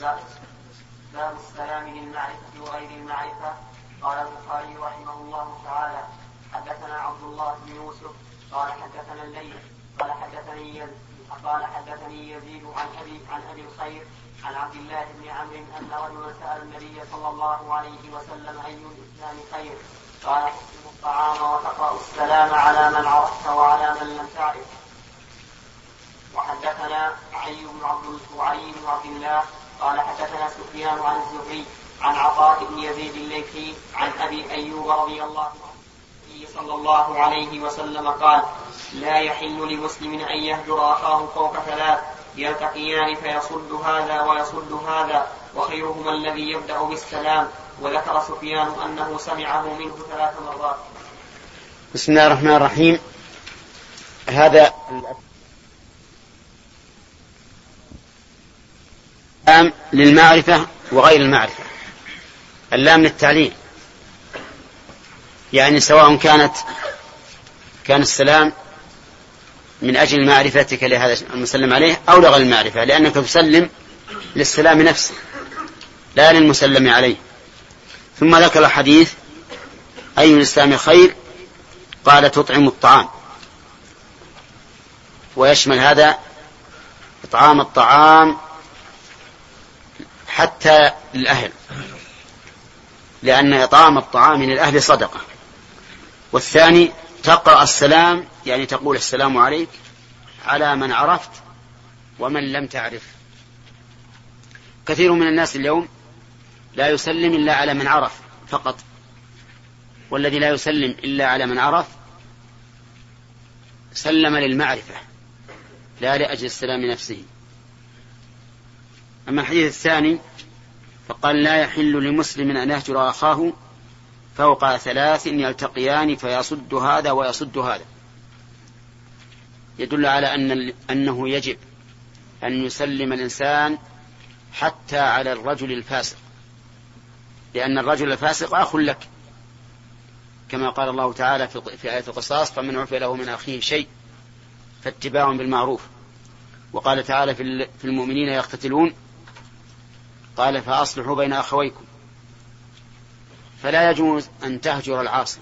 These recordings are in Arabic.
باب السلام للمعرفة وغير المعرفة. قال البخاري رحمه الله تعالى حدثنا عبد الله بن يوسف قال حدثنا الليل قال حدثني يزيد قال حدثني يزيد عن أبي عن أبي الخير عن عبد الله بن عمرو أن رجلا سأل النبي صلى الله عليه وسلم اي الإسلام خير. قال تحسن الطعام وتقرا السلام على من عرفت وعلى من لم تعرف. وحدثنا علي عبد بن عبد الله قال حدثنا سفيان عن الزهري عن عطاء بن يزيد الليثي عن أبي أيوب رضي الله عنه صلى الله عليه وسلم قال لا يحل لمسلم أن يهجر أخاه فوق ثلاث يلتقيان فيصد هذا ويصد هذا وخيرهما الذي يبدأ بالسلام وذكر سفيان أنه سمعه منه ثلاث مرات. بسم الله الرحمن الرحيم هذا اللام للمعرفة وغير المعرفة. اللام للتعليل. يعني سواء كانت كان السلام من أجل معرفتك لهذا المسلم عليه أو لغير المعرفة لأنك تسلم للسلام نفسه لا للمسلم عليه. ثم ذكر الحديث أي الإسلام خير؟ قال تطعم الطعام. ويشمل هذا إطعام الطعام حتى للأهل لأن إطعام الطعام للأهل صدقة. والثاني تقرأ السلام يعني تقول السلام عليك على من عرفت ومن لم تعرف. كثير من الناس اليوم لا يسلم إلا على من عرف فقط. والذي لا يسلم إلا على من عرف سلم للمعرفة لا لأجل السلام نفسه. أما الحديث الثاني فقال لا يحل لمسلم أن يهجر أخاه فوق ثلاث يلتقيان فيصد هذا ويصد هذا. يدل على أن أنه يجب أن يسلم الإنسان حتى على الرجل الفاسق لأن الرجل الفاسق أخ لك. كما قال الله تعالى في آية القصاص فمن عفي له من أخيه شيء فاتباع بالمعروف. وقال تعالى في المؤمنين يقتتلون قال فأصلحوا بين أخويكم. فلا يجوز أن تهجر العاصي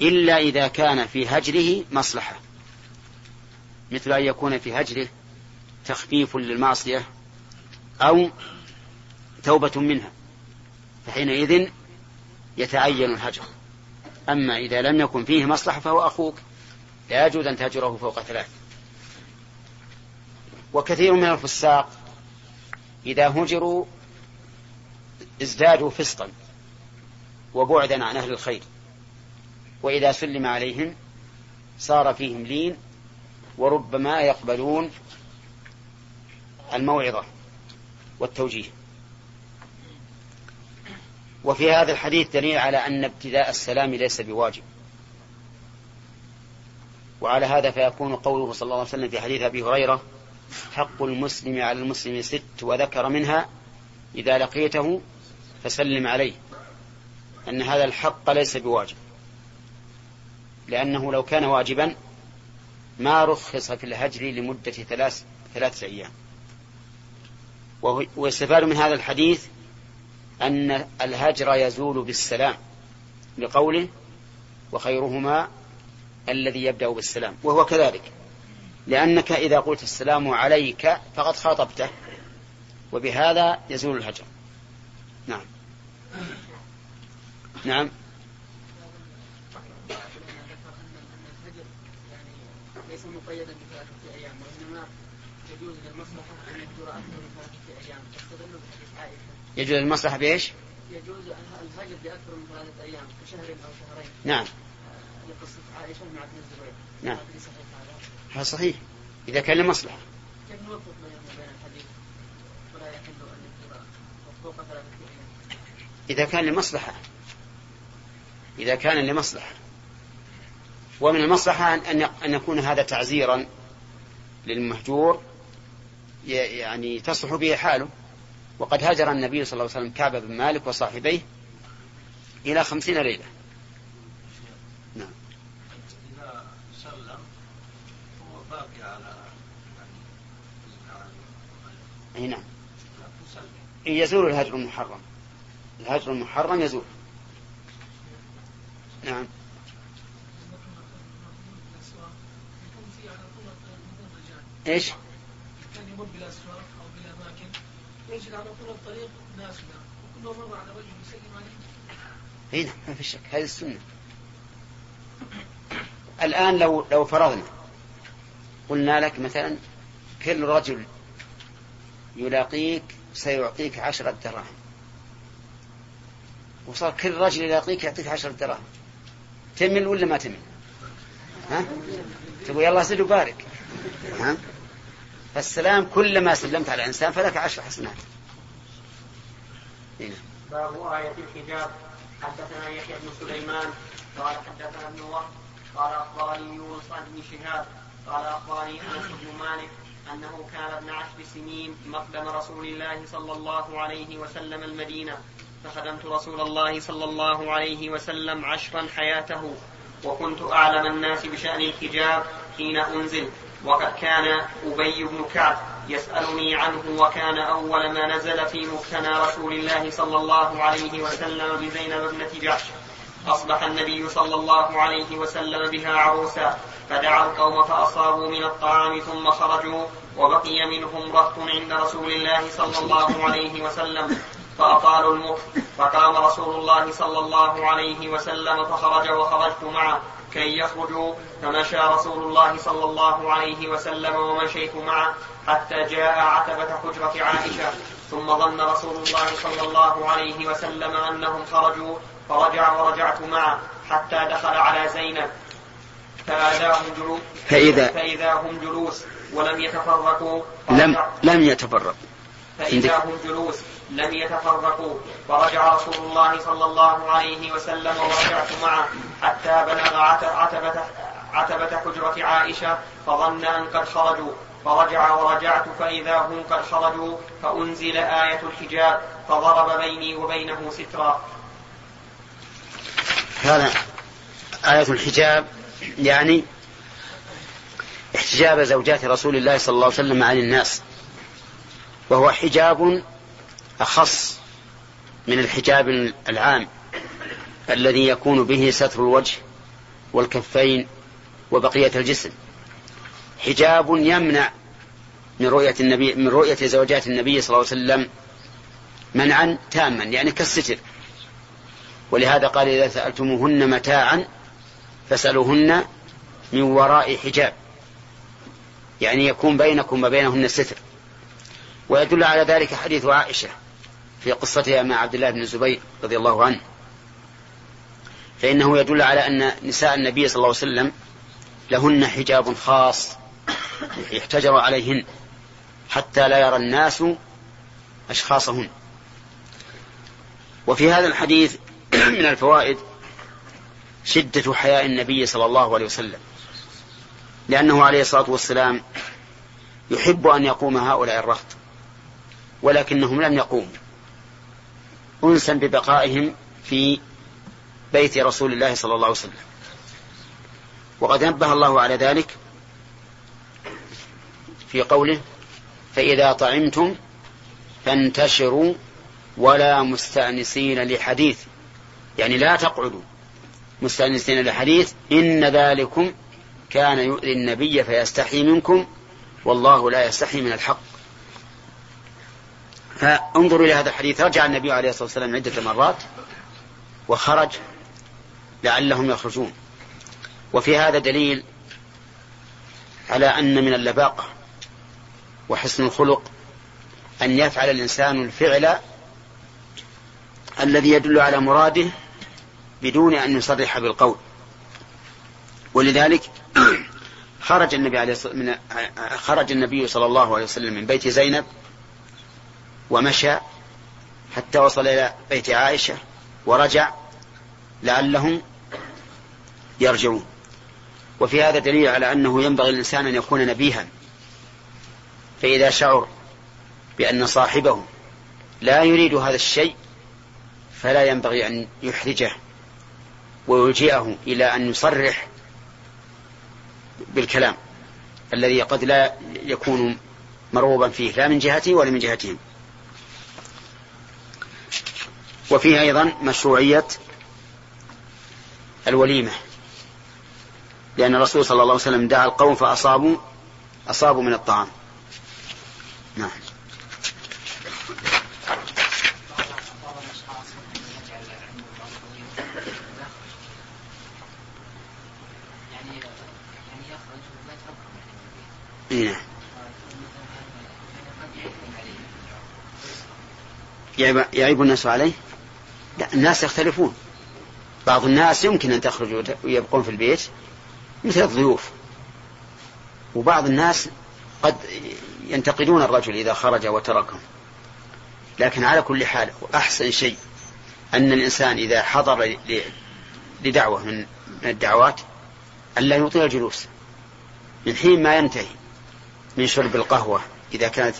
إلا إذا كان في هجره مصلحة. مثل أن يكون في هجره تخفيف للمعصية أو توبة منها فحينئذ يتعين الهجر. أما إذا لم يكن فيه مصلحة فهو أخوك لا يجوز أن تهجره فوق ثلاث. وكثير من الفساق إذا هجروا ازدادوا فسقا وبعدا عن أهل الخير. وإذا سلم عليهم صار فيهم لين وربما يقبلون الموعظة والتوجيه. وفي هذا الحديث دليل على أن ابتداء السلام ليس بواجب. وعلى هذا فيكون قوله صلى الله عليه وسلم في حديث أبي هريرة حق المسلم على المسلم ست وذكر منها إذا لقيته فسلم عليه أن هذا الحق ليس بواجب لأنه لو كان واجبا ما رخص في الهجر لمدة ثلاث ثلاثة أيام. ويستفاد من هذا الحديث أن الهجر يزول بالسلام لقوله وخيرهما الذي يبدأ بالسلام وهو كذلك. لأنك إذا قلت السلام عليك فقد خاطبته وبهذا يزول الهجر. نعم. نعم. ليس مقيدا بثلاثة أيام وإنما يجوز للمصلحة أن يهجر أكثر من ثلاثة أيام. تستدل بحديث عائشة يجوز للمصلحة بإيش؟ يجوز الهجر بأكثر من ثلاثة أيام كشهر أو شهرين. نعم. لقصة عائشة مع ابن الزبير. نعم. هذا صحيح. إذا كان لمصلحة إذا كان لمصلحة. إذا كان لمصلحة. ومن المصلحة أن أن يكون هذا تعزيرا للمهجور يعني تصلح به حاله. وقد هاجر النبي صلى الله عليه وسلم كعب بن مالك وصاحبيه إلى خمسين ليلة نعم نعم. يزول الهجر المحرم. الهجر المحرم يزول نعم. إيش؟ كان يمر بالاسواق أو بالاماكن يجد على طول الطريق ناس وكل مر على رجل يسلم عليه. إي نعم ما في شك. هذه السنة. الآن لو لو فرضنا قلنا لك مثلا كل رجل يلاقيك سيعطيك عشرة دراهم. وصار كل رجل يلاقيك يعطيك عشرة دراهم. تمل ولا ما تمل ها؟ تقول يلا سد وبارك. ها؟ فالسلام كلما سلمت على إنسان فلك عشر حسنات. هنا. باب آية الحجاب. حدثنا يحيى بن سليمان. قال حدثنا ابن وهب. قال أخبرني يونس بن شهاب. قال أخبرني أنس بن مالك. أنه كان ابن عشر سنين مقدم رسول الله صلى الله عليه وسلم المدينة فخدمت رسول الله صلى الله عليه وسلم عشرا حياته وكنت أعلم الناس بشأن الحجاب حين أنزل. وقد كان أبي بن كعب يسألني عنه وكان أول ما نزل في مكتنى رسول الله صلى الله عليه وسلم بزينب ابنة جحش أصبح النبي صلى الله عليه وسلم بها عروسا. فدعا القوم فأصابوا من الطعام ثم خرجوا وبقي منهم رهط عند رسول الله صلى الله عليه وسلم فأطالوا المكث فقام رسول الله صلى الله عليه وسلم فخرج وخرجت معه. كي يخرجوا فمشى رسول الله صلى الله عليه وسلم ومشيت معه حتى جاء عتبة حجرة عائشة. ثم ظن رسول الله صلى الله عليه وسلم أنهم خرجوا فرجع ورجعت معه حتى دخل على زينب. فإذا هم جلوس. فإذا فإذا هم جلوس ولم يتفرقوا لم لم يتفرقوا. فإذا هم جلوس لم يتفرقوا فرجع رسول الله صلى الله عليه وسلم ورجعت معه حتى بلغ عتبة عتبة حجرة عائشة فظن أن قد خرجوا. فرجع ورجعت فإذا هم قد خرجوا فأنزل آية الحجاب فضرب بيني وبينه سترا. هذا آية الحجاب يعني احتجاب زوجات رسول الله صلى الله عليه وسلم عن الناس. وهو حجاب أخص من الحجاب العام الذي يكون به ستر الوجه والكفين وبقية الجسم. حجاب يمنع من رؤية النبي من رؤية زوجات النبي صلى الله عليه وسلم منعا تاما يعني كالستر. ولهذا قال إذا سألتموهن متاعا فاسألوهن من وراء حجاب. يعني يكون بينكم وبينهن ستر. ويدل على ذلك حديث عائشة في قصتها مع عبد الله بن الزبير رضي الله عنه. فإنه يدل على أن نساء النبي صلى الله عليه وسلم لهن حجاب خاص يحتجر عليهن حتى لا يرى الناس أشخاصهن. وفي هذا الحديث من الفوائد شدة حياء النبي صلى الله عليه وسلم. لأنه عليه الصلاة والسلام يحب أن يقوم هؤلاء الرهط ولكنهم لم يقوموا أنسا ببقائهم في بيت رسول الله صلى الله عليه وسلم. وقد نبه الله على ذلك في قوله فإذا طعمتم فانتشروا ولا مستأنسين لحديث. يعني لا تقعدوا. مستأنسين لحديث إن ذلكم كان يؤذي النبي فيستحي منكم والله لا يستحي من الحق. فانظروا إلى هذا الحديث. رجع النبي عليه الصلاة والسلام عدة مرات وخرج لعلهم يخرجون. وفي هذا دليل على أن من اللباقة وحسن الخلق أن يفعل الإنسان الفعل الذي يدل على مراده بدون أن يصرح بالقول. ولذلك خرج النبي عليه من خرج النبي صلى الله عليه وسلم من بيت زينب ومشى حتى وصل إلى بيت عائشة ورجع لعلهم يرجعون. وفي هذا دليل على أنه ينبغي الإنسان أن يكون نبيها. فإذا شعر بأن صاحبه لا يريد هذا الشيء فلا ينبغي أن يحرجه. ويلجئه إلى أن يصرح بالكلام الذي قد لا يكون مرغوبا فيه لا من جهته ولا من جهتهم. وفيه أيضا مشروعية الوليمة لأن الرسول صلى الله عليه وسلم دعا القوم فأصابوا أصابوا من الطعام. نعم نعم. يعيب الناس عليه؟ لا الناس يختلفون. بعض الناس يمكن أن تخرجوا ويبقون في البيت مثل الضيوف. وبعض الناس قد ينتقدون الرجل إذا خرج وتركهم. لكن على كل حال أحسن شيء أن الإنسان إذا حضر لدعوة من الدعوات ألا يطيل الجلوس. من حين ما ينتهي من شرب القهوة إذا كانت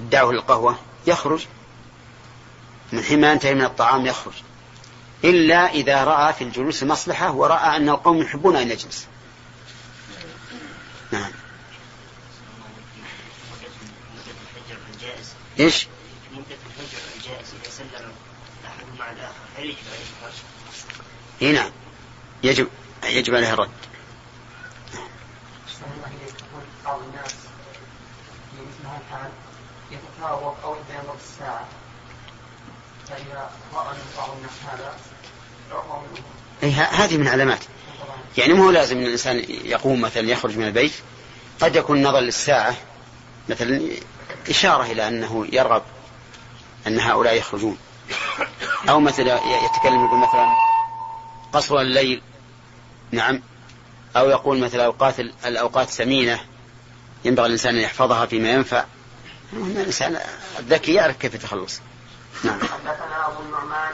الدعوة للقهوة يخرج من حين ما ينتهي من الطعام يخرج. إلا إذا رأى في الجلوس مصلحة ورأى أن القوم يحبون أن يجلس. نعم. عليه إي نعم. يجب يجب عليه الرد. يتفاوض أو ينظر الساعة فاذا راى بعض الناس هذا أي هذه من علامات. يعني مو لازم إن الإنسان يقوم مثلا يخرج من البيت. قد يكون نظر للساعة مثلا إشارة إلى أنه يرغب أن هؤلاء يخرجون. أو مثلا يتكلم يقول مثلا قصر الليل نعم. أو يقول مثلا أوقات الأوقات ثمينه ينبغي الإنسان أن يحفظها فيما ينفع. الإنسان الذكي يعرف كيف يتخلص. نعم. حدثنا أبو النعمان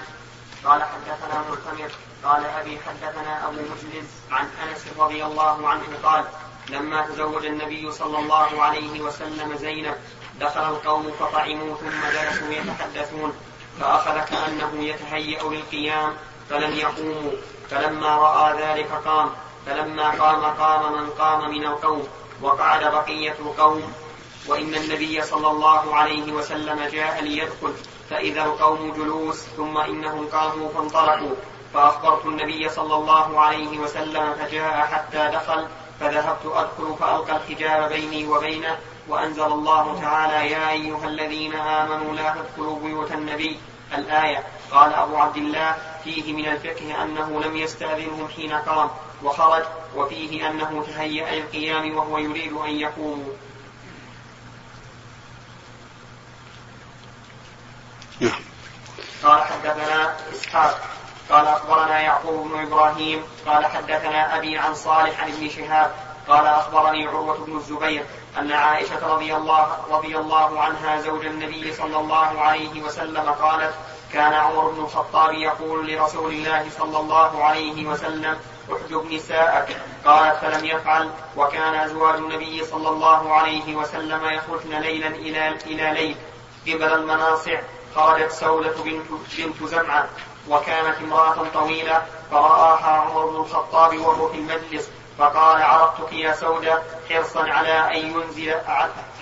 قال حدثنا معتمر قال أبي حدثنا أبو مجلس عن أنس رضي الله عنه قال لما تزوج النبي صلى الله عليه وسلم زينب دخل القوم فطعموا ثم جلسوا يتحدثون فأخذ كأنه يتهيأ للقيام فلم يقوموا فلما رأى ذلك قام فلما قام قام من قام من القوم وقعد بقية القوم وإن النبي صلى الله عليه وسلم جاء ليدخل فإذا القوم جلوس ثم إنهم قاموا فانطلقوا فأخبرت النبي صلى الله عليه وسلم فجاء حتى دخل فذهبت أدخل فألقى الحجاب بيني وبينه وأنزل الله تعالى يا أيها الذين آمنوا لا تدخلوا بيوت النبي الآية قال أبو عبد الله فيه من الفقه أنه لم يستأذنهم حين قام وخرج وفيه أنه تهيأ للقيام وهو يريد أن يقوموا نعم. قال حدثنا إسحاق قال أخبرنا يعقوب بن إبراهيم قال حدثنا أبي عن صالح عن ابن شهاب قال أخبرني عروة بن الزبير أن عائشة رضي الله رضي الله عنها زوج النبي صلى الله عليه وسلم قالت كان عمر بن الخطاب يقول لرسول الله صلى الله عليه وسلم احجب نساءك. قالت فلم يفعل وكان أزواج النبي صلى الله عليه وسلم يخرجن ليلا إلى إلى ليل قبل المناصع. خرجت سودة بنت بنت زمعة وكانت امرأة طويلة فرآها عمر بن الخطاب وهو في المجلس فقال عرفتك يا سودة حرصا على أن ينزل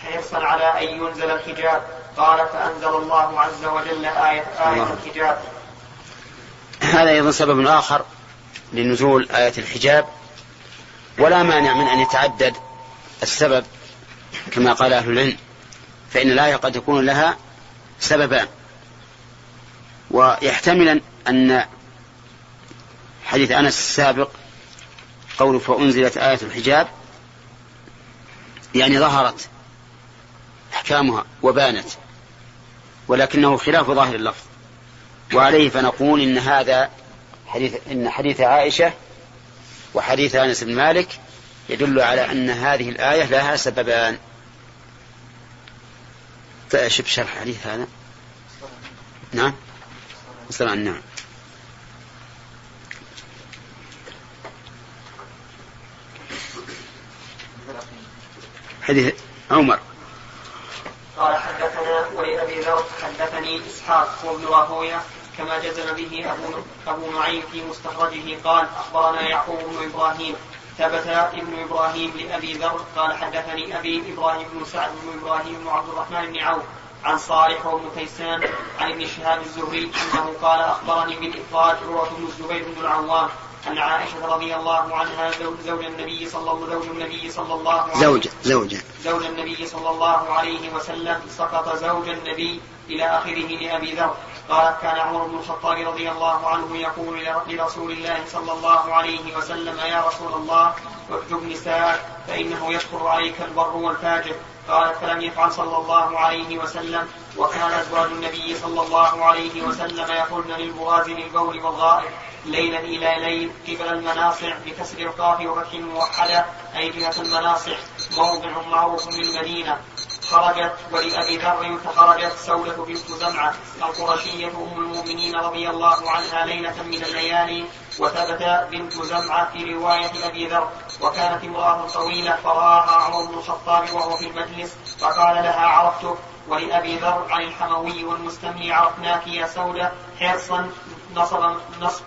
حرصا على أن ينزل الحجاب. قال فأنزل الله عز وجل آية آية الحجاب. هذا أيضا سبب آخر لنزول آية الحجاب ولا مانع من أن يتعدد السبب. كما قال أهل العلم فإن الآية قد يكون لها سببان. ويحتمل أن حديث أنس السابق قول فأنزلت آية الحجاب يعني ظهرت أحكامها وبانت ولكنه خلاف ظاهر اللفظ. وعليه فنقول إن هذا حديث إن حديث عائشة وحديث أنس بن مالك يدل على أن هذه الآية لها سببان. شوف شرح حديث هذا. نعم. مصطلح نعم. حديث عمر. قال حدثنا ولأبي ذر حدثني إسحاق وابن راهوية كما جزم به أبو, أبو نعيم في مستخرجه قال أخبرنا يعقوب بن إبراهيم. ثبت ابن إبراهيم لأبي ذر قال حدثني أبي إبراهيم بن سعد بن إبراهيم بن عبد الرحمن بن عوف. عن صالح وابن كيسان عن ابن شهاب الزهري أنه قال أخبرني بالافراد عروة بن الزبير بن العوام أن عائشة رضي الله عنها زوج النبي صلى الله زوج النبي صلى الله عليه زوج زوج زوج النبي صلى الله عليه وسلم سقط زوج النبي إلى آخره لأبي ذر. قالت كان عمر بن الخطاب رضي الله عنه يقول لرسول الله صلى الله عليه وسلم يا رسول الله احجب نساءك فإنه يدخل عليك البر والفاجر. قالت فلم يفعل صلى الله عليه وسلم. وكان أزواج النبي صلى الله عليه وسلم يقولن للبغاز للبول والغائب ليلا إلى ليل قبل المناصع بكسر القاف وفتح موحدة أي جهة المناصع موضع معروف بالمدينة خرجت ولأبي ذر فخرجت سودة بنت زمعة القرشية أم المؤمنين رضي الله عنها ليلة من الليالي وثبت بنت زمعة في رواية أبي ذر وكانت امرأة طويلة فرآها عمر بن الخطاب وهو في المجلس فقال لها عرفتك ولأبي ذر عن الحموي والمستملي عرفناك يا سودة حرصا نصب نصب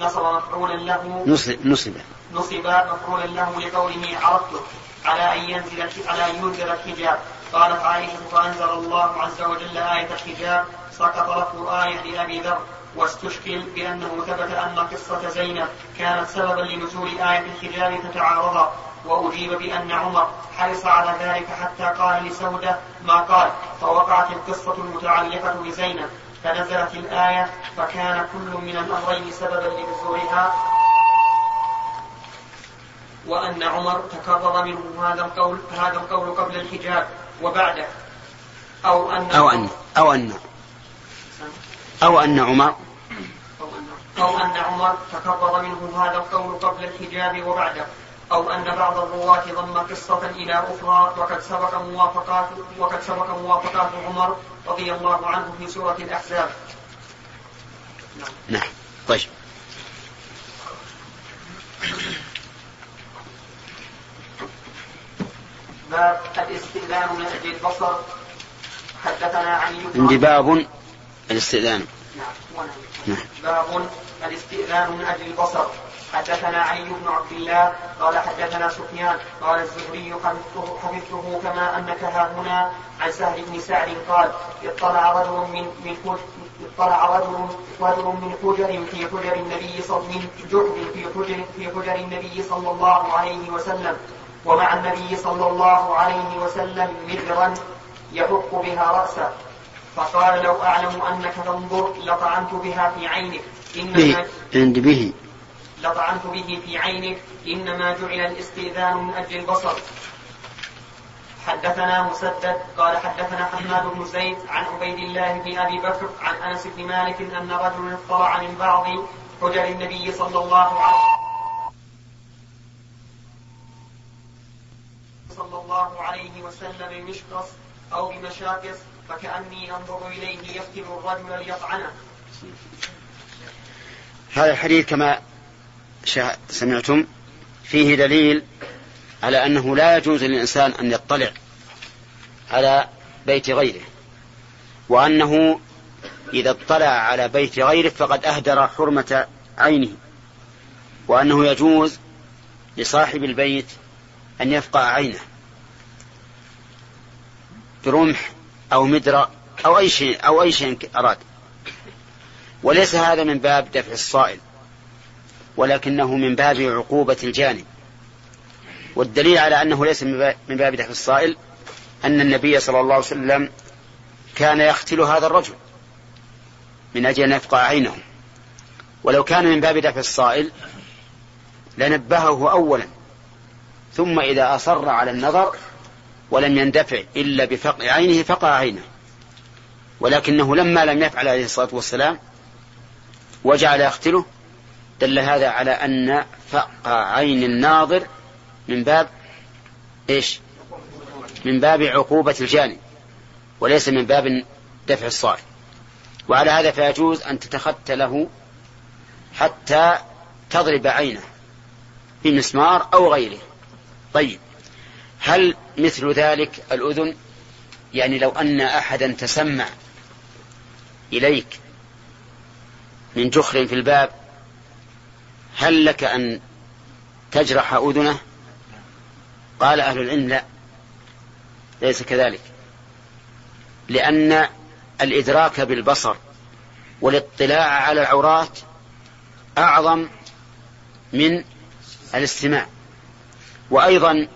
نصب مفعولا له. نصب نصب. نصب مفعولا له لقوله عرفته على أن ينزل على أن ينزل الحجاب. قالت عائشة فأنزل الله عز وجل آية الحجاب سقط لفظ آية لأبي ذر واستشكل بأنه ثبت أن قصة زينب كانت سببا لنزول آية الحجاب فتعارضا وأجيب بأن عمر حرص على ذلك حتى قال لسودة ما قال فوقعت القصة المتعلقة بزينب فنزلت الآية فكان كل من الأمرين سببا لنزولها. وأن عمر تكرر منه هذا القول هذا القول قبل الحجاب. وبعده أو أن أو أن أو أن أو أن عمر أو أن عمر تكرر منه هذا القول قبل الحجاب وبعده أو أن بعض الرواة ضم قصة إلى أخرى وقد سبق موافقات وقد سبق موافقات عمر رضي الله عنه في سورة الأحزاب. نعم. طيب. باب الاستئذان من أجل البصر حدثنا علي عندي باب الاستئذان. نعم. نعم. باب الاستئذان من أجل البصر حدثنا علي بن عبد الله قال حدثنا سفيان قال الزهري حفظته, حفظته كما أنك ها هنا عن سهل بن سعد قال اطلع رجل من من اطلع رجل رجل من حجر في حجر النبي صلى من جحر في حجر في حجر النبي صلى الله عليه وسلم ومع النبي صلى الله عليه وسلم مدرا يحك بها رأسه. فقال لو أعلم أنك تنظر لطعنت بها في عينك إنما عند به. لطعنت به في عينك إنما جعل الاستئذان من أجل البصر. حدثنا مسدد قال حدثنا حماد بن زيد عن عبيد الله بن أبي بكر عن أنس بن مالك أن رجلا اطلع من بعض حجر النبي صلى الله عليه صلى الله عليه وسلم بمشقص أو بمشاقص فكأني أنظر إليه يفتن الرجل ليطعنه. هذا الحديث كما سمعتم فيه دليل على أنه لا يجوز للإنسان أن يطلع على بيت غيره وأنه إذا اطلع على بيت غيره فقد أهدر حرمة عينه وأنه يجوز لصاحب البيت أن يفقع عينه برمح أو مدرة أو أي شيء أو أي شيء أراد. وليس هذا من باب دفع الصائل ولكنه من باب عقوبة الجانب. والدليل على أنه ليس من باب دفع الصائل أن النبي صلى الله عليه وسلم كان يختل هذا الرجل من أجل أن يفقع عينه ولو كان من باب دفع الصائل لنبهه أولا ثم إذا أصر على النظر ولم يندفع إلا بفقع عينه فقع عينه. ولكنه لما لم يفعل عليه الصلاة والسلام وجعل يختله دل هذا على أن فقع عين الناظر من باب إيش؟ من باب عقوبة الجاني وليس من باب دفع الصائل وعلى هذا فيجوز أن تتخت له حتى تضرب عينه بمسمار أو غيره. طيب. هل مثل ذلك الأذن؟ يعني لو أن أحدا تسمع إليك من جخر في الباب هل لك أن تجرح أذنه؟ قال أهل العلم لا ليس كذلك لأن الإدراك بالبصر والاطلاع على العورات أعظم من الاستماع. وأيضا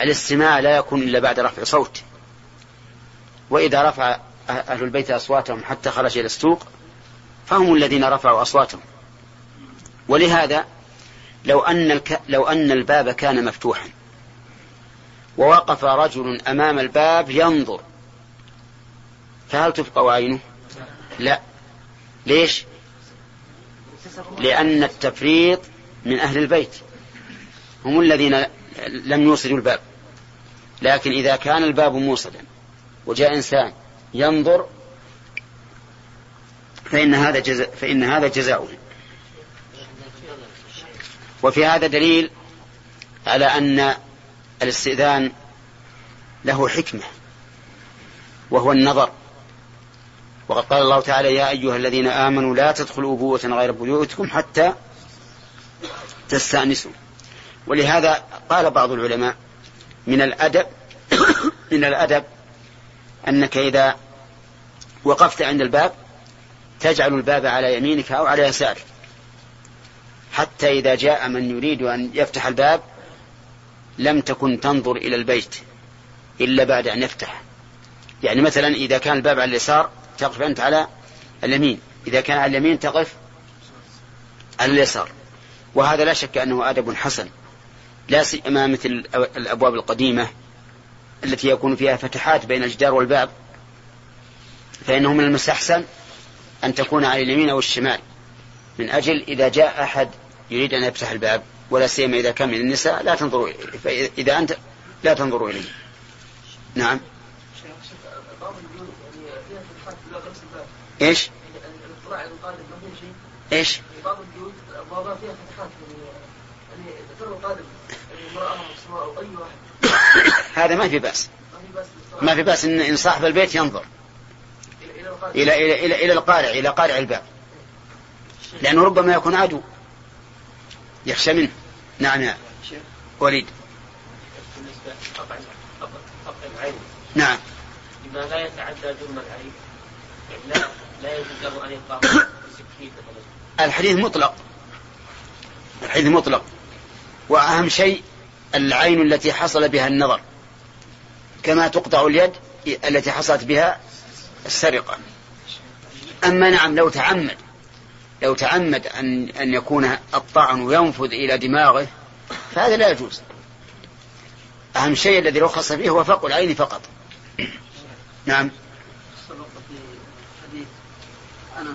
الاستماع لا يكون إلا بعد رفع صوت. وإذا رفع أهل البيت أصواتهم حتى خرج إلى السوق فهم الذين رفعوا أصواتهم. ولهذا لو أن, الك... لو أن الباب كان مفتوحا ووقف رجل أمام الباب ينظر فهل تفقع عينه؟ لا. ليش؟ لأن التفريط من أهل البيت. هم الذين لم يوصلوا الباب. لكن إذا كان الباب موصلا وجاء إنسان ينظر فإن هذا جزاء فإن هذا جزاؤه. وفي هذا دليل على أن الاستئذان له حكمة وهو النظر. وقد قال الله تعالى يا أيها الذين آمنوا لا تدخلوا أبوة غير بيوتكم حتى تستأنسوا. ولهذا قال بعض العلماء من الأدب من الأدب أنك إذا وقفت عند الباب تجعل الباب على يمينك أو على يسارك. حتى إذا جاء من يريد أن يفتح الباب لم تكن تنظر إلى البيت إلا بعد أن يفتح. يعني مثلا إذا كان الباب على اليسار تقف أنت على اليمين إذا كان على اليمين تقف على اليسار. وهذا لا شك أنه أدب حسن. لا سيما مثل الأبواب القديمة التي يكون فيها فتحات بين الجدار والباب فإنه من المستحسن أن تكون على اليمين أو الشمال من أجل إذا جاء أحد يريد أن يفتح الباب ولا سيما إذا كان من النساء لا تنظروا فإذا أنت لا تنظروا إليه نعم إيش؟ إيش؟ بعض البيوت فيها فتحات يعني القادم المراه أو اي واحد هذا ما في بأس. ما في بأس ان إن صاحب البيت ينظر إلى إلى إلى إلى القارع إلى قارع الباب. لأنه ربما يكون عدو. يخشى منه. نعم يا وليد. نعم. لما لا يتعدى جرم العين لا لا يجوز له أن يقام الحديث مطلق. الحديث مطلق. وأهم شيء العين التي حصل بها النظر كما تقطع اليد التي حصلت بها السرقه اما نعم لو تعمد لو تعمد ان ان يكون الطعن ينفذ إلى دماغه فهذا لا يجوز اهم شيء الذي رخص فيه هو فق العين فقط نعم ان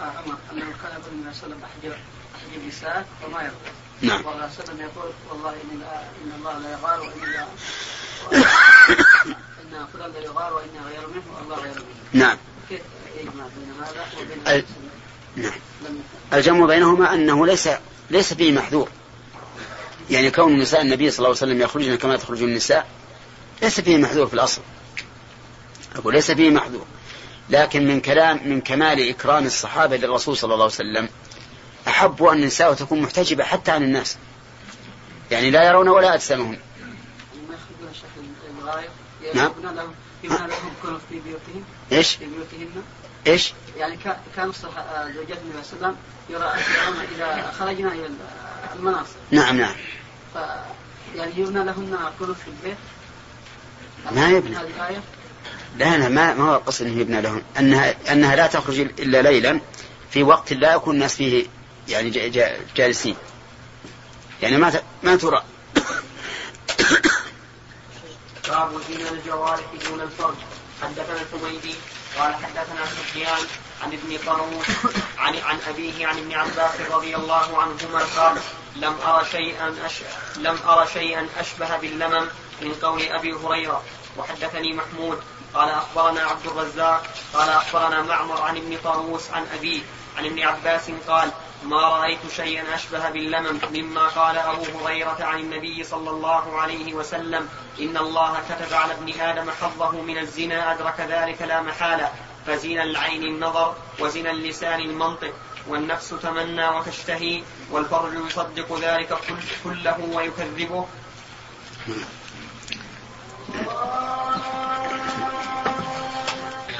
عمر انه كان يقول النبي صلى الله عليه وسلم وما يرضى. نعم. الله عليه وسلم يقول والله إن إن الله لا يغار وإن لا إن فلان لا يغار وإن غير منه والله غير منه. نعم. كيف يجمع بين هذا وبين نعم. الجمع بينهما أنه ليس ليس فيه محذور. يعني كون نساء النبي صلى الله عليه وسلم يخرجن كما تخرج النساء ليس فيه محذور في الأصل. أقول ليس فيه محذور. لكن من كلام من كمال إكرام الصحابة للرسول صلى الله عليه وسلم أحبوا أن النساء تكون محتجبة حتى عن الناس. يعني لا يرون ولا أجسامهم. نعم. لهم في بيوتهم إيش؟ في بيوتهن إيش؟ يعني كان زوجات النبي صلى الله عليه وسلم يرون إذا خرجنا إلى المناصب. نعم نعم. ف يعني يبنى لهن كنف في البيت. ما يبنى لا لا ما ما هو القصد إنه يبنى لهم انها أنها لا تخرج إلا ليلا. في وقت لا يكون الناس فيه يعني جالسين. يعني ما ما ترى. باب دين الجوارح دون الفرج. حدثنا الحميدي قال حدثنا سفيان عن ابن طاووس عن عن أبيه عن ابن عباس رضي الله عنهما قال لم ارى شيئا. لم ارى شيئا أشبه باللمم من قول أبي هريرة. وحدثني محمود قال أخبرنا عبد الرزاق قال أخبرنا معمر عن ابن طاووس عن أبيه عن ابن عباس قال ما رأيت شيئا أشبه باللمم مما قال أبو هريرة عن النبي صلى الله عليه وسلم إن الله كتب على ابن آدم حظه من الزنا أدرك ذلك لا محالة. فزنا العين النظر وزنا اللسان المنطق والنفس تمنى وتشتهي والفرج يصدق ذلك كله ويكذبه.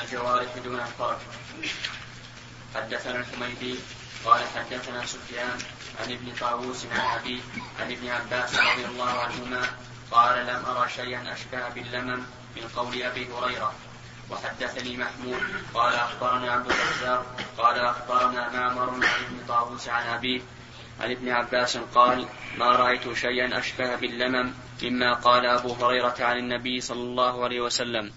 الجوارح دون الفرج حدثنا الحميدي قال حدثنا سفيان عن ابن طاووس عن أبيه عن ابن عباس رضي الله عنهما قال لم أرى شيئا أشبه باللمم من قول أبي هريرة. وحدثني محمود قال أخبرنا عبد الرزاق قال أخبرنا معمر عن ابن طاووس عن أبيه عن ابن عباس قال ما رأيت شيئا أشبه باللمم مما قال أبو هريرة عن النبي صلى الله عليه وسلم.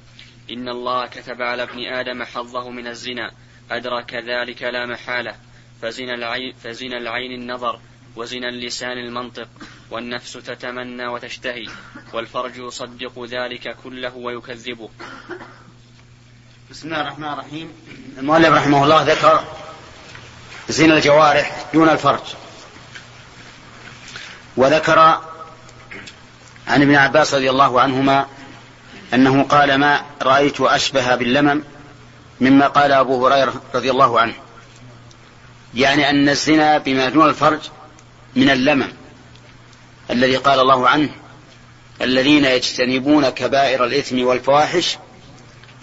إن الله كتب على ابن آدم حظه من الزنا أدرك ذلك لا محالة. فزنا العين, فزنا العين النظر وزنا اللسان المنطق والنفس تتمنى وتشتهي والفرج يصدق ذلك كله ويكذبه. بسم الله الرحمن الرحيم. المؤلف رحمه الله ذكر زنا الجوارح دون الفرج. وذكر عن ابن عباس رضي الله عنهما أنه قال ما رأيت أشبه باللمم مما قال أبو هريرة رضي الله عنه. يعني أن الزنا بما دون الفرج من اللمم الذي قال الله عنه الذين يجتنبون كبائر الإثم والفواحش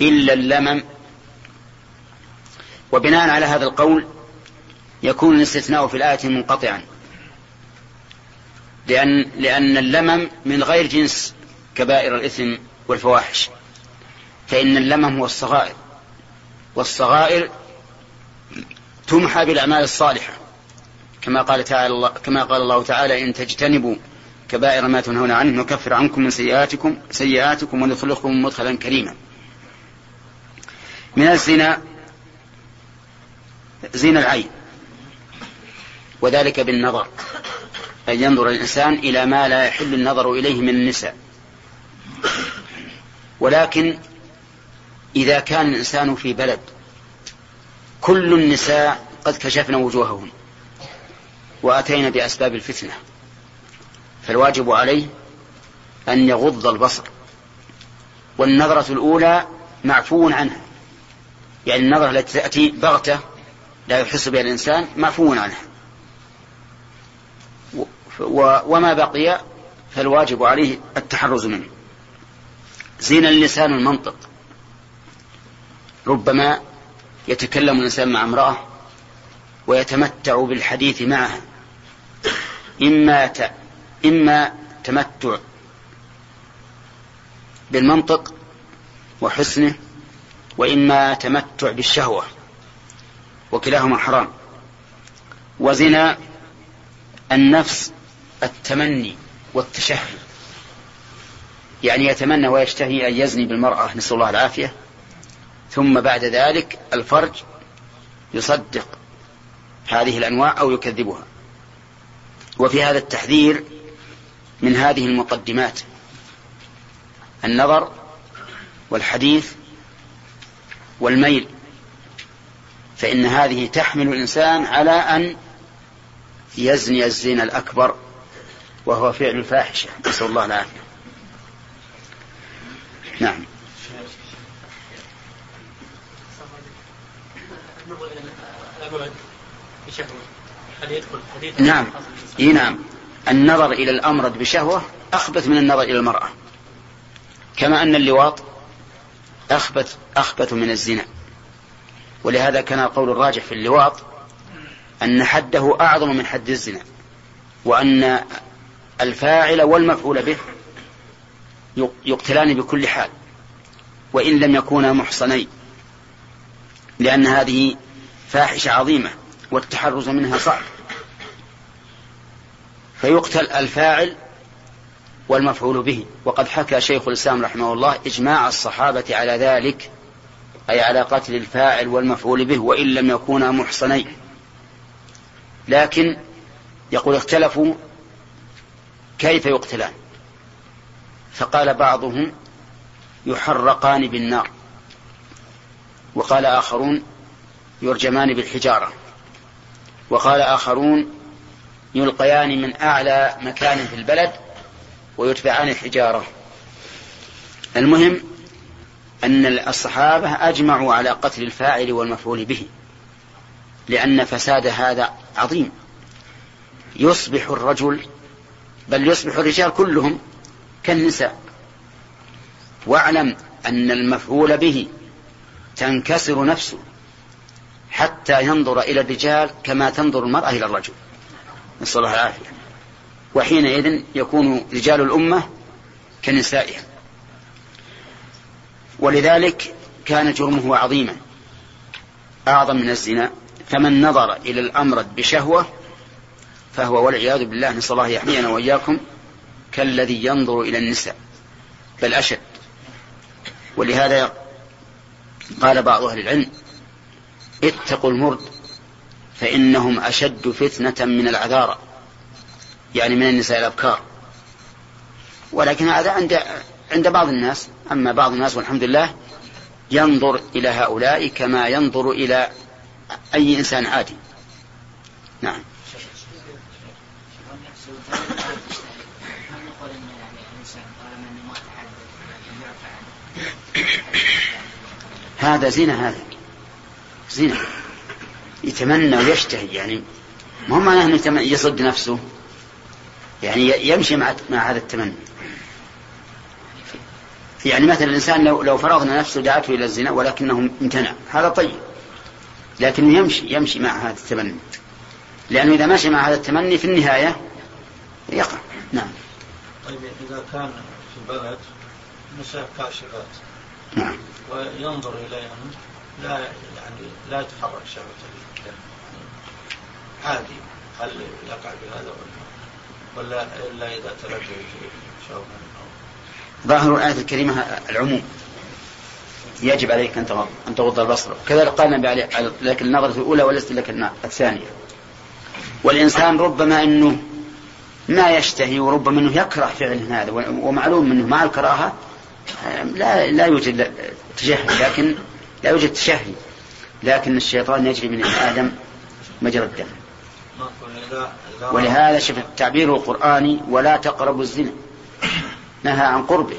إلا اللمم. وبناء على هذا القول يكون الاستثناء في الآية منقطعا. لأن لأن اللمم من غير جنس كبائر الإثم والفواحش. فإن اللمم هو الصغائر. والصغائر تمحى بالأعمال الصالحة كما قال تعالى كما قال الله تعالى إن تجتنبوا كبائر ما تنهون عنه نكفر عنكم من سيئاتكم سيئاتكم وندخلكم مدخلا كريما. من الزنا زنا العين وذلك بالنظر أن ينظر الإنسان إلى ما لا يحل النظر إليه من النساء ولكن إذا كان الإنسان في بلد كل النساء قد كشفن وجوههن وأتينا بأسباب الفتنة فالواجب عليه أن يغض البصر. والنظرة الأولى معفو عنها يعني النظرة التي تأتي بغتة لا يحس بها الإنسان معفو عنها. وما بقي فالواجب عليه التحرز منه. زين اللسان المنطق. ربما يتكلم الإنسان مع امرأة ويتمتع بالحديث معها. إما ت... إما تمتع بالمنطق وحسنه وإما تمتع بالشهوة وكلاهما حرام. وزنا النفس التمني والتشهي. يعني يتمنى ويشتهي أن يزني بالمرأة نسأل الله العافية. ثم بعد ذلك الفرج يصدق هذه الأنواع أو يكذبها. وفي هذا التحذير من هذه المقدمات النظر والحديث والميل فإن هذه تحمل الإنسان على أن يزني الزنا الأكبر وهو فعل الفاحشة. نسأل الله العافية. نعم. نعم. إي نعم. النظر إلى الامرد بشهوة أخبث من النظر إلى المرأة. كما أن اللواط اخبث أخبث من الزنا. ولهذا كان القول الراجح في اللواط أن حده أعظم من حد الزنا وأن الفاعل والمفعول به يقتلان بكل حال وإن لم يكونا محصنين لأن هذه فاحشة عظيمة والتحرز منها صعب. فيقتل الفاعل والمفعول به. وقد حكى شيخ الإسلام رحمه الله إجماع الصحابة على ذلك أي على قتل الفاعل والمفعول به وإن لم يكونا محصنين. لكن يقول اختلفوا كيف يقتلان. فقال بعضهم يحرقان بالنار. وقال آخرون يرجمان بالحجارة. وقال آخرون يلقيان من أعلى مكان في البلد ويتبعان الحجارة. المهم أن الصحابة أجمعوا على قتل الفاعل والمفعول به لأن فساد هذا عظيم. يصبح الرجل بل يصبح الرجال كلهم كالنساء. واعلم أن المفعول به تنكسر نفسه. حتى ينظر إلى الرجال كما تنظر المرأة إلى الرجل. نسأل الله العافية. وحينئذ يكون رجال الأمة كنسائها ولذلك كان جرمه عظيما. أعظم من الزنا. فمن نظر إلى الأمرد بشهوة فهو والعياذ بالله نسأل الله يحمينا وإياكم كالذي ينظر إلى النساء بل أشد. ولهذا قال بعض أهل العلم اتقوا المرد فإنهم أشد فتنة من العذارى يعني من النساء الأبكار. ولكن هذا عند عند بعض الناس أما بعض الناس والحمد لله ينظر إلى هؤلاء كما ينظر إلى أي إنسان عادي. نعم. هذا زنا هذا. زنا. يتمنى ويشتهي يعني ما هو معناه إنه يصد نفسه؟ يعني يمشي مع مع هذا التمني. يعني مثلا الإنسان لو لو فرضنا نفسه دعته إلى الزنا ولكنه امتنع هذا طيب. لكنه يمشي يمشي مع هذا التمني. لأنه إذا مشي مع هذا التمني في النهاية يقع. نعم. طيب إذا كان في البلد نساء كاشفات. نعم. وينظر إليهم. لا يعني لا يتحرك شهوته عادي هل يقع بهذا ولا ولا إلا إذا تلجأ شهوه ظاهر الآية الكريمة العموم. يجب عليك أن تغض أن تغض البصر. كذلك قال النبي عليه لك النظرة الأولى وليست لك الثانية. والإنسان ربما أنه ما يشتهي وربما أنه يكره فعل هذا ومعلوم أنه مع الكراهة لا لا يوجد تشهي لكن لا يوجد تشهي لكن الشيطان يجري من آدم مجرى الدم. ولهذا شوف التعبير القرآني ولا تقربوا الزنا. نهى عن قربه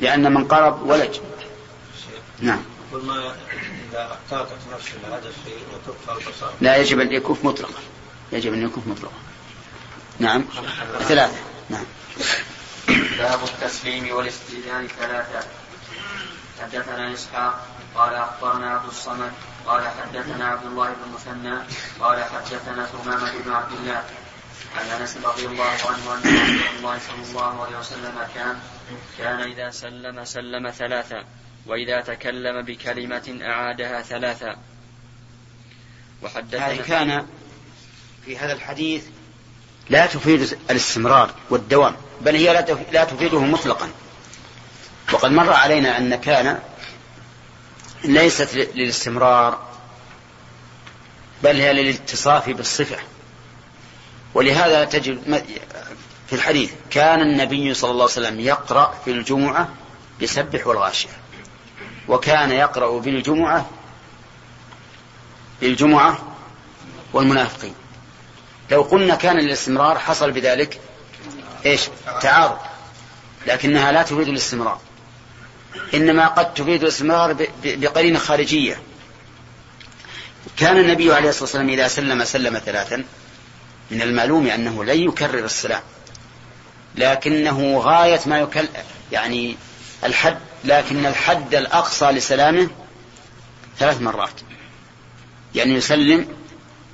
لأن من قرب ولج نعم. ما إذا لا يجب أن يكف مطلقا. يجب أن يكف مطلقا. نعم. ثلاثة. نعم. باب التسليم والاستئذان ثلاثة. حدثنا إسحاق قال أخبرنا عبد الصمد قال حدثنا عبد الله بن المثنى قال حدثنا ثمامة بن عبد الله عن أنس رضي الله عنه أن رسول الله صلى الله عليه وسلم كان كان إذا سلم سلم ثلاثا وإذا تكلم بكلمة أعادها ثلاثا. وحدثنا هذه كان في هذا الحديث لا تفيد الاستمرار والدوام بل هي لا تفيده مطلقا. وقد مر علينا أن كان ليست للاستمرار بل هي للاتصاف بالصفة. ولهذا تجد في الحديث كان النبي صلى الله عليه وسلم يقرأ في الجمعة بسبح والغاشية. وكان يقرأ بالجمعة بالجمعة والمنافقين. لو قلنا كان الاستمرار حصل بذلك إيش؟ تعارض. لكنها لا تفيد الاستمرار. إنما قد تفيد الاستمرار بقرينه خارجية. كان النبي عليه الصلاة والسلام إذا سلم سلم ثلاثا. من المعلوم أنه لن يكرر السلام. لكنه غاية ما يكل يعني الحد لكن الحد الأقصى لسلامه ثلاث مرات. يعني يسلم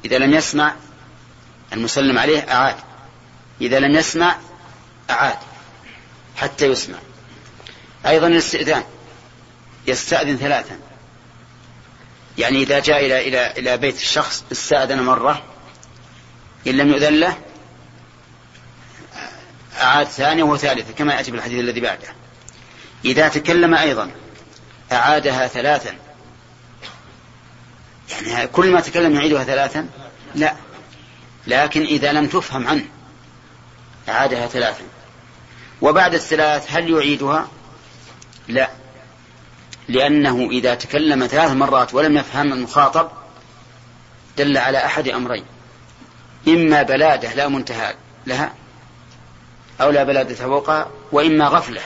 إذا لم يسمع المسلم عليه أعاد. إذا لم يسمع أعاد. حتى يسمع. أيضا الاستئذان يستأذن ثلاثا. يعني إذا جاء إلى إلى إلى بيت الشخص استأذن مرة إن لم يؤذن له أعاد ثانية وثالثة كما يأتي بالحديث الذي بعده. إذا تكلم أيضا أعادها ثلاثا. يعني كل ما تكلم يعيدها ثلاثا؟ لا. لكن إذا لم تفهم عنه أعادها ثلاثا. وبعد الثلاث هل يعيدها؟ لا. لأنه إذا تكلم ثلاث مرات ولم يفهم المخاطب دل على أحد أمرين. إما بلادة لا منتهى لها أو لا بلادة فوقها وإما غفلة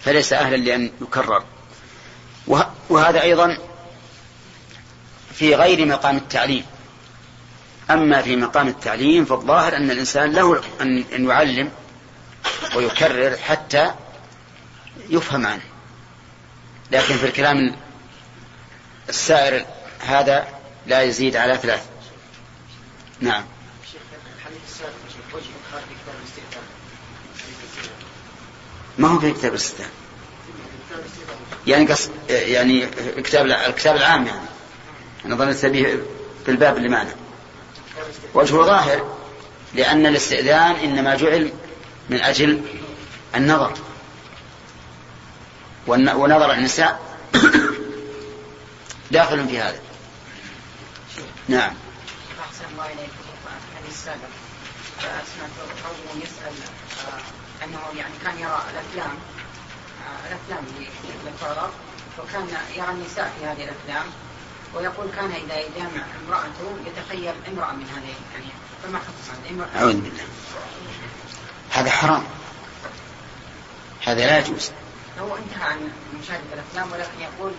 فليس أهلا لأن يكرر. وهذا أيضا في غير مقام التعليم. أما في مقام التعليم فالظاهر أن الإنسان له أن يعلم ويكرر حتى يفهم عنه. لكن في الكلام السائر هذا لا يزيد على ثلاث. نعم. ما هو في كتاب الاستئذان يعني قص يعني الكتاب الكتاب العام يعني. أنا ظننت به في الباب اللي معنا. وجهه ظاهر لأن الاستئذان إنما جعل من أجل النظر. ونظر النساء داخل في هذا. نعم. أحسن الله إليك. رجل يسأل آه، أنه يعني كان يرى الأفلام آه، الأفلام اللي تعرض وكان يرى النساء في هذه الأفلام ويقول كان إذا جامع امرأته يتخيل امرأة من هذه يعني فما حكم أعوذ بالله. هذا حرام. هذا لا يجوز. هو انتهى عن مشاهدة الأفلام ولكن يقول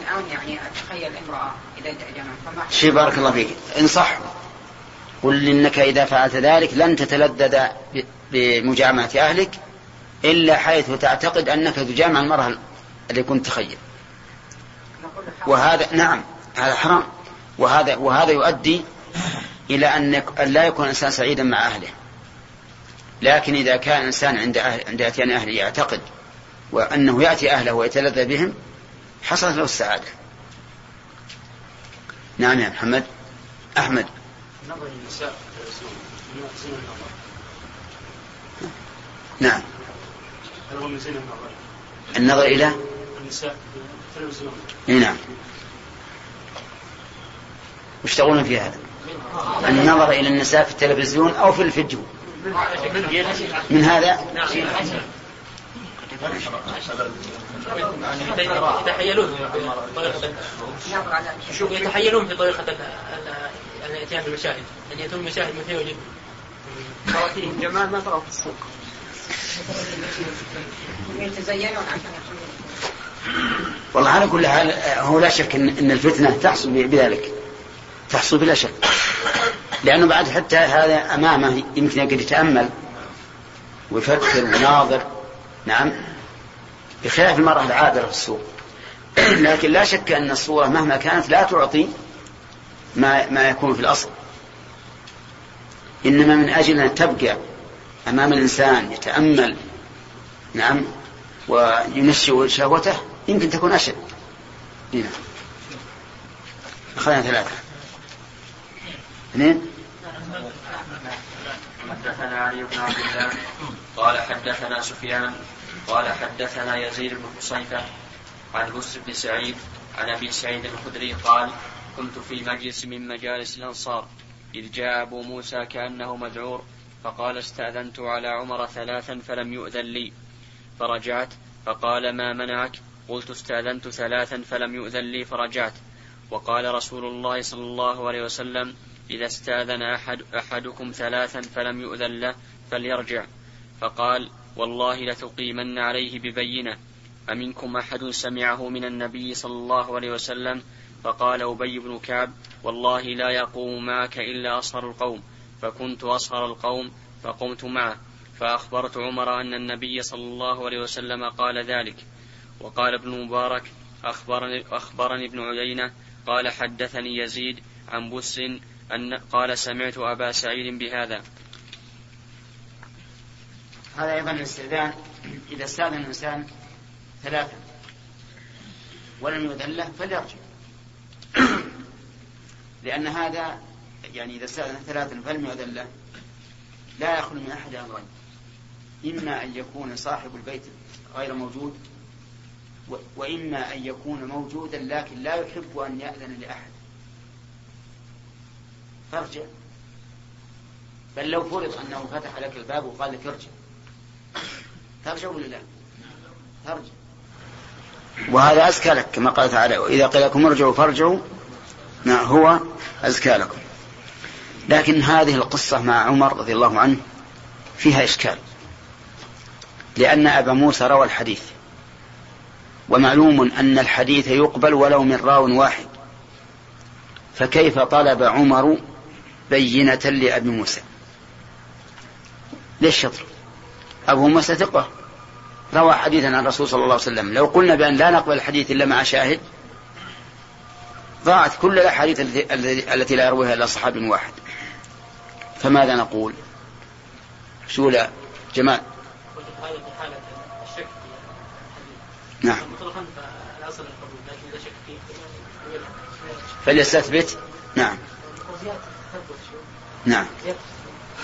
الآن يعني أتخيل امرأة إذا جامع فما شي بارك الله فيك. انصح قل إنك إذا فعلت ذلك لن تتلذذ بمجامعة أهلك إلا حيث تعتقد أنك تجامع المرأة اللي كنت تخيل. وهذا نعم هذا حرام. وهذا وهذا يؤدي إلى أن لا يكون الإنسان سعيدا مع أهله. لكن إذا كان الإنسان عند أهل عند أتيان أهله يعتقد وأنه يأتي أهله ويتلذذ بهم حصلت له السعادة. نعم يا محمد. أحمد. نظر النساء نعم. من زين النظر؟ النظر إلى؟ النساء في التلفزيون. نعم. وش تقولون في هذا؟ النظر إلى النساء في التلفزيون أو في الفيديو؟ من هذا؟ يتحيلون يتحيلون في طريقة الاتيان بالمشاهد أن يأتون المشاهد من حين وجد جمال ما ترى في السوق. يتزينون والله على كل حال هو لا شك ان الفتنة تحصل بذلك. تحصل بلا شك. لأنه بعد حتى هذا أمامه يمكن قد يتأمل. ويفكر ويناظر. نعم. بخلاف المرأة العابرة في السوق. لكن لا شك أن الصورة مهما كانت لا تعطي ما, ما يكون في الأصل. إنما من أجل أن تبقى أمام الإنسان يتأمل نعم وينشئ شهوته يمكن تكون أشد. هنا أخذنا ثلاثة. اثنين. حدثنا علي بن عبد الله. قال حدثنا سفيان قال حدثنا يزيد بن حصيفة عن بس بن سعيد عن أبي سعيد الخدري قال كنت في مجلس من مجالس الأنصار إذ جاء أبو موسى كأنه مذعور فقال استأذنت على عمر ثلاثا فلم يؤذن لي. فرجعت فقال ما منعك؟ قلت استأذنت ثلاثا فلم يؤذن لي فرجعت. وقال رسول الله صلى الله عليه وسلم إذا استأذن أحد أحدكم ثلاثا فلم يؤذن له فليرجع. فقال والله لتقيمن عليه ببينة أمنكم أحد سمعه من النبي صلى الله عليه وسلم؟ فقال أبي بن كعب والله لا يقوم معك إلا أصهر القوم. فكنت أصهر القوم فقمت معه. فأخبرت عمر أن النبي صلى الله عليه وسلم قال ذلك. وقال ابن مبارك أخبرني, أخبرني ابن عيينة قال حدثني يزيد عن بس أن قال سمعت أبا سعيد بهذا. هذا أيضا الاستئذان إذا استأذن الإنسان ثلاثة ولم يؤذن له فليرجع. لأن هذا يعني إذا استأذن ثلاثة فلم يؤذن له لا يخلو من أحد أمرين. إما أن يكون صاحب البيت غير موجود وإما أن يكون موجودا لكن لا يحب أن يأذن لأحد. فارجع. بل لو فرض أنه فتح لك الباب وقال لك ارجع. ترجع ولا لا؟ ترجع. وهذا أزكى لك كما قال تعالى وإذا قيل لكم ارجعوا فارجعوا ما هو أزكى لكم. لكن هذه القصة مع عمر رضي الله عنه فيها إشكال. لأن أبا موسى روى الحديث. ومعلوم أن الحديث يقبل ولو من راو واحد. فكيف طلب عمر بينة لأبي موسى؟ ليش شطر أبو موسى ثقة. روى حديثا عن الرسول صلى الله عليه وسلم. لو قلنا بأن لا نقبل الحديث إلا مع شاهد ضاعت كل الأحاديث التي, لا يرويها إلا صحابي واحد. فماذا نقول؟ شو لا جمال نعم. فليستثبت. نعم. نعم.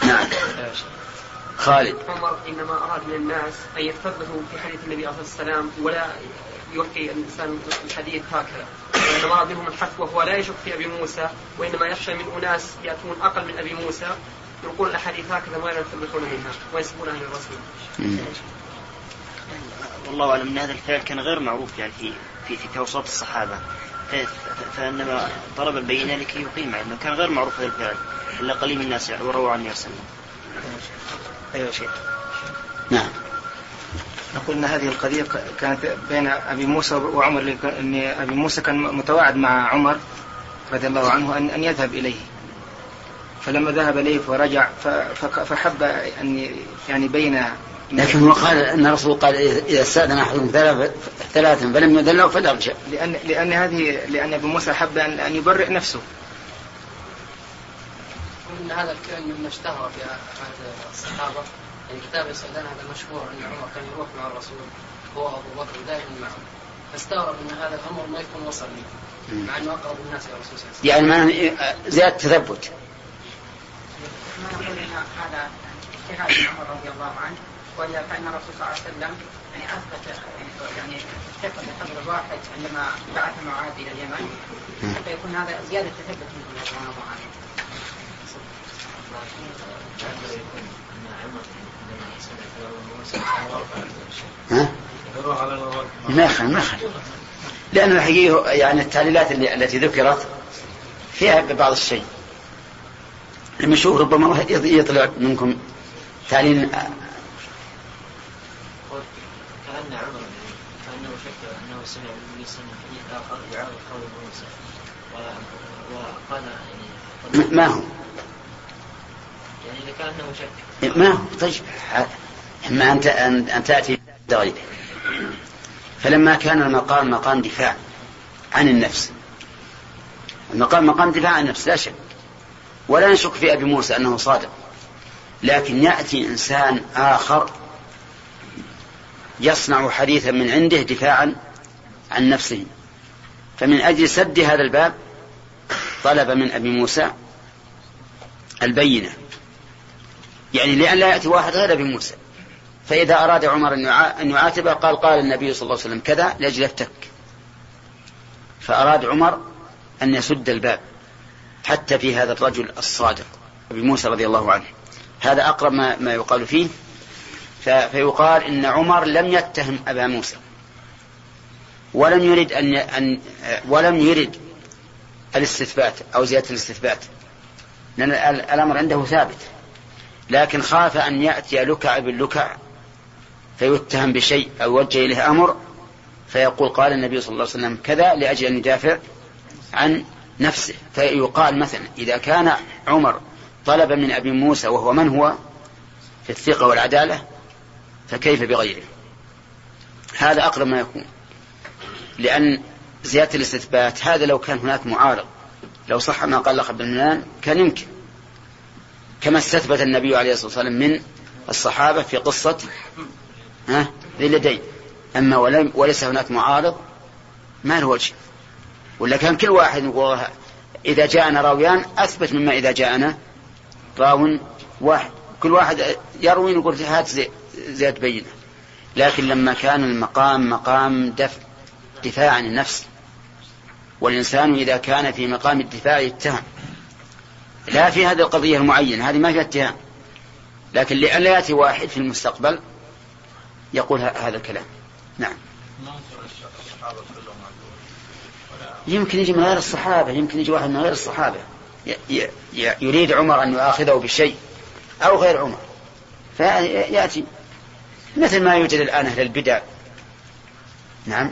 نعم. خالد. عمر إنما أراد من الناس أن يثبتوا في حديث النبي عليه الصلاة والسلام ولا يلقي الإنسان الحديث هكذا. وانما اراد منهم الحث وهو لا يشك في أبي موسى وإنما يخشى من أناس يأتون أقل من أبي موسى. يلقون الأحاديث هكذا ولا يثبتون منها وينسبونها للرسول. مم. والله أعلم إن هذا الفعل كان غير معروف يعني في في في توسط الصحابة. فإنما طلب البينة لكي يقيم علمه. كان غير معروف هذا الفعل. إلا قليل من الناس يعني وروى عنه يرسل أيوه شيء نعم. نقول إن هذه القضية كانت بين أبي موسى وعمر إن أبي موسى كان متواعد مع عمر رضي الله عنه ان أن يذهب إليه. فلما ذهب إليه ورجع فحب أن يعني يبين لكن هو قال أن الرسول قال إذا استأذن ثلاث- ثلاثا فلم يدن له فليرجع لأن لأن هذه لأن أبي موسى حب ان أن يبرئ نفسه. ان هذا الكلام مما اشتهر في عهد الصحابة يعني كتاب السودان هذا مشهور ان عمر كان يروح مع الرسول هو أبو بكر دائما معه. فاستغرب إن هذا الأمر ما يكون وصل لي مع إنه أقرب الناس إلى الرسول صلى الله عليه وسلم. يعني معناه زيادة تثبت. ما نقول إن هذا اجتهاد من عمر رضي الله عنه وإلا فإن الرسول صلى الله عليه وسلم يعني أثبت يعني اكتفى بقدر الواحد عندما بعث معاذ إلى اليمن. حتى يكون هذا زيادة تثبت منه رضي الله عنه. ها؟ ما يخل ما يخل لأن الحقيقة يعني التعليلات اللي التي ذكرت فيها بعض الشيء. لما نشوف ربما يط- يطلع منكم تعليل قول موسى وقال يعني ما هو؟ ما طيب. اما أن ت- أن أن تأتي غيره فلما كان المقام مقام دفاع عن النفس. المقام مقام دفاع عن النفس لا شك. ولا نشك في أبي موسى أنه صادق. لكن يأتي إنسان آخر يصنع حديثا من عنده دفاعا عن نفسه. فمن أجل سد هذا الباب طلب من أبي موسى البينة. يعني لأن لا يأتي واحد غير أبي موسى. فإذا أراد عمر أن يعا- أن يعاتبه قال قال النبي صلى الله عليه وسلم كذا لأجل يفتك فأراد عمر أن يسد الباب حتى في هذا الرجل الصادق أبي موسى رضي الله عنه. هذا أقرب ما, ما يقال فيه. فيقال إن عمر لم يتهم أبا موسى. ولم يرد أن أن ولم يرد الاستثبات أو زيادة الاستثبات. لأن ال- الأمر عنده ثابت. لكن خاف أن يأتي لكع باللكع فيتهم بشيء أو يوجه إليه أمر فيقول قال النبي صلى الله عليه وسلم كذا لأجل أن يدافع عن نفسه. فيقال مثلا إذا كان عمر طلب من أبي موسى وهو من هو في الثقة والعدالة فكيف بغيره؟ هذا أقرب ما يكون. لأن زيادة الاستثبات هذا لو كان هناك معارض لو صح ما قال لقب المنان كان يمكن. كما استثبت النبي عليه الصلاة والسلام من الصحابة في قصة ذي اليدين أما وليس هناك معارض ما له وجه ولا كان كل واحد يقول إذا جاءنا راويان أثبت مما إذا جاءنا راو واحد. كل واحد يروي يقول هات زي- زيادة بينة. لكن لما كان المقام مقام دفع دفاع عن النفس. والإنسان إذا كان في مقام الدفاع يتهم. لا في هذه القضية المعينة هذه ما فيها اتهام. لكن لئلا يأتي واحد في المستقبل يقول هذا الكلام. نعم. يمكن يجي من غير الصحابة يمكن يجي واحد من غير الصحابة. يريد عمر أن يؤاخذه بشيء أو غير عمر. فيأتي مثل ما يوجد الآن أهل البدع. نعم.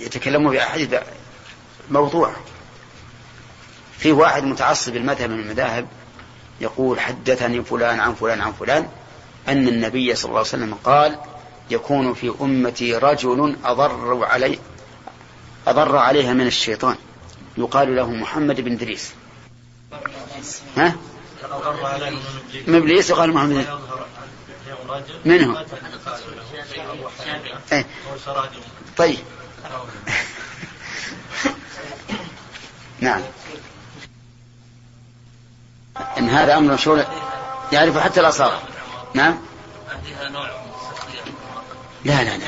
يتكلموا بأحاديث موضوع في واحد متعصب المذهب من المذاهب يقول حدثني فلان عن فلان عن فلان أن النبي صلى الله عليه وسلم قال يكون في أمتي رجل أضر علي أضر عليها من الشيطان. يقال له محمد بن دريس ها؟ من إبليس من يقال محمد إيه. هو؟ سراج طيب. نعم. إن هذا أمر مشهور يعرف حتى الأصابع نعم؟ لا لا لا.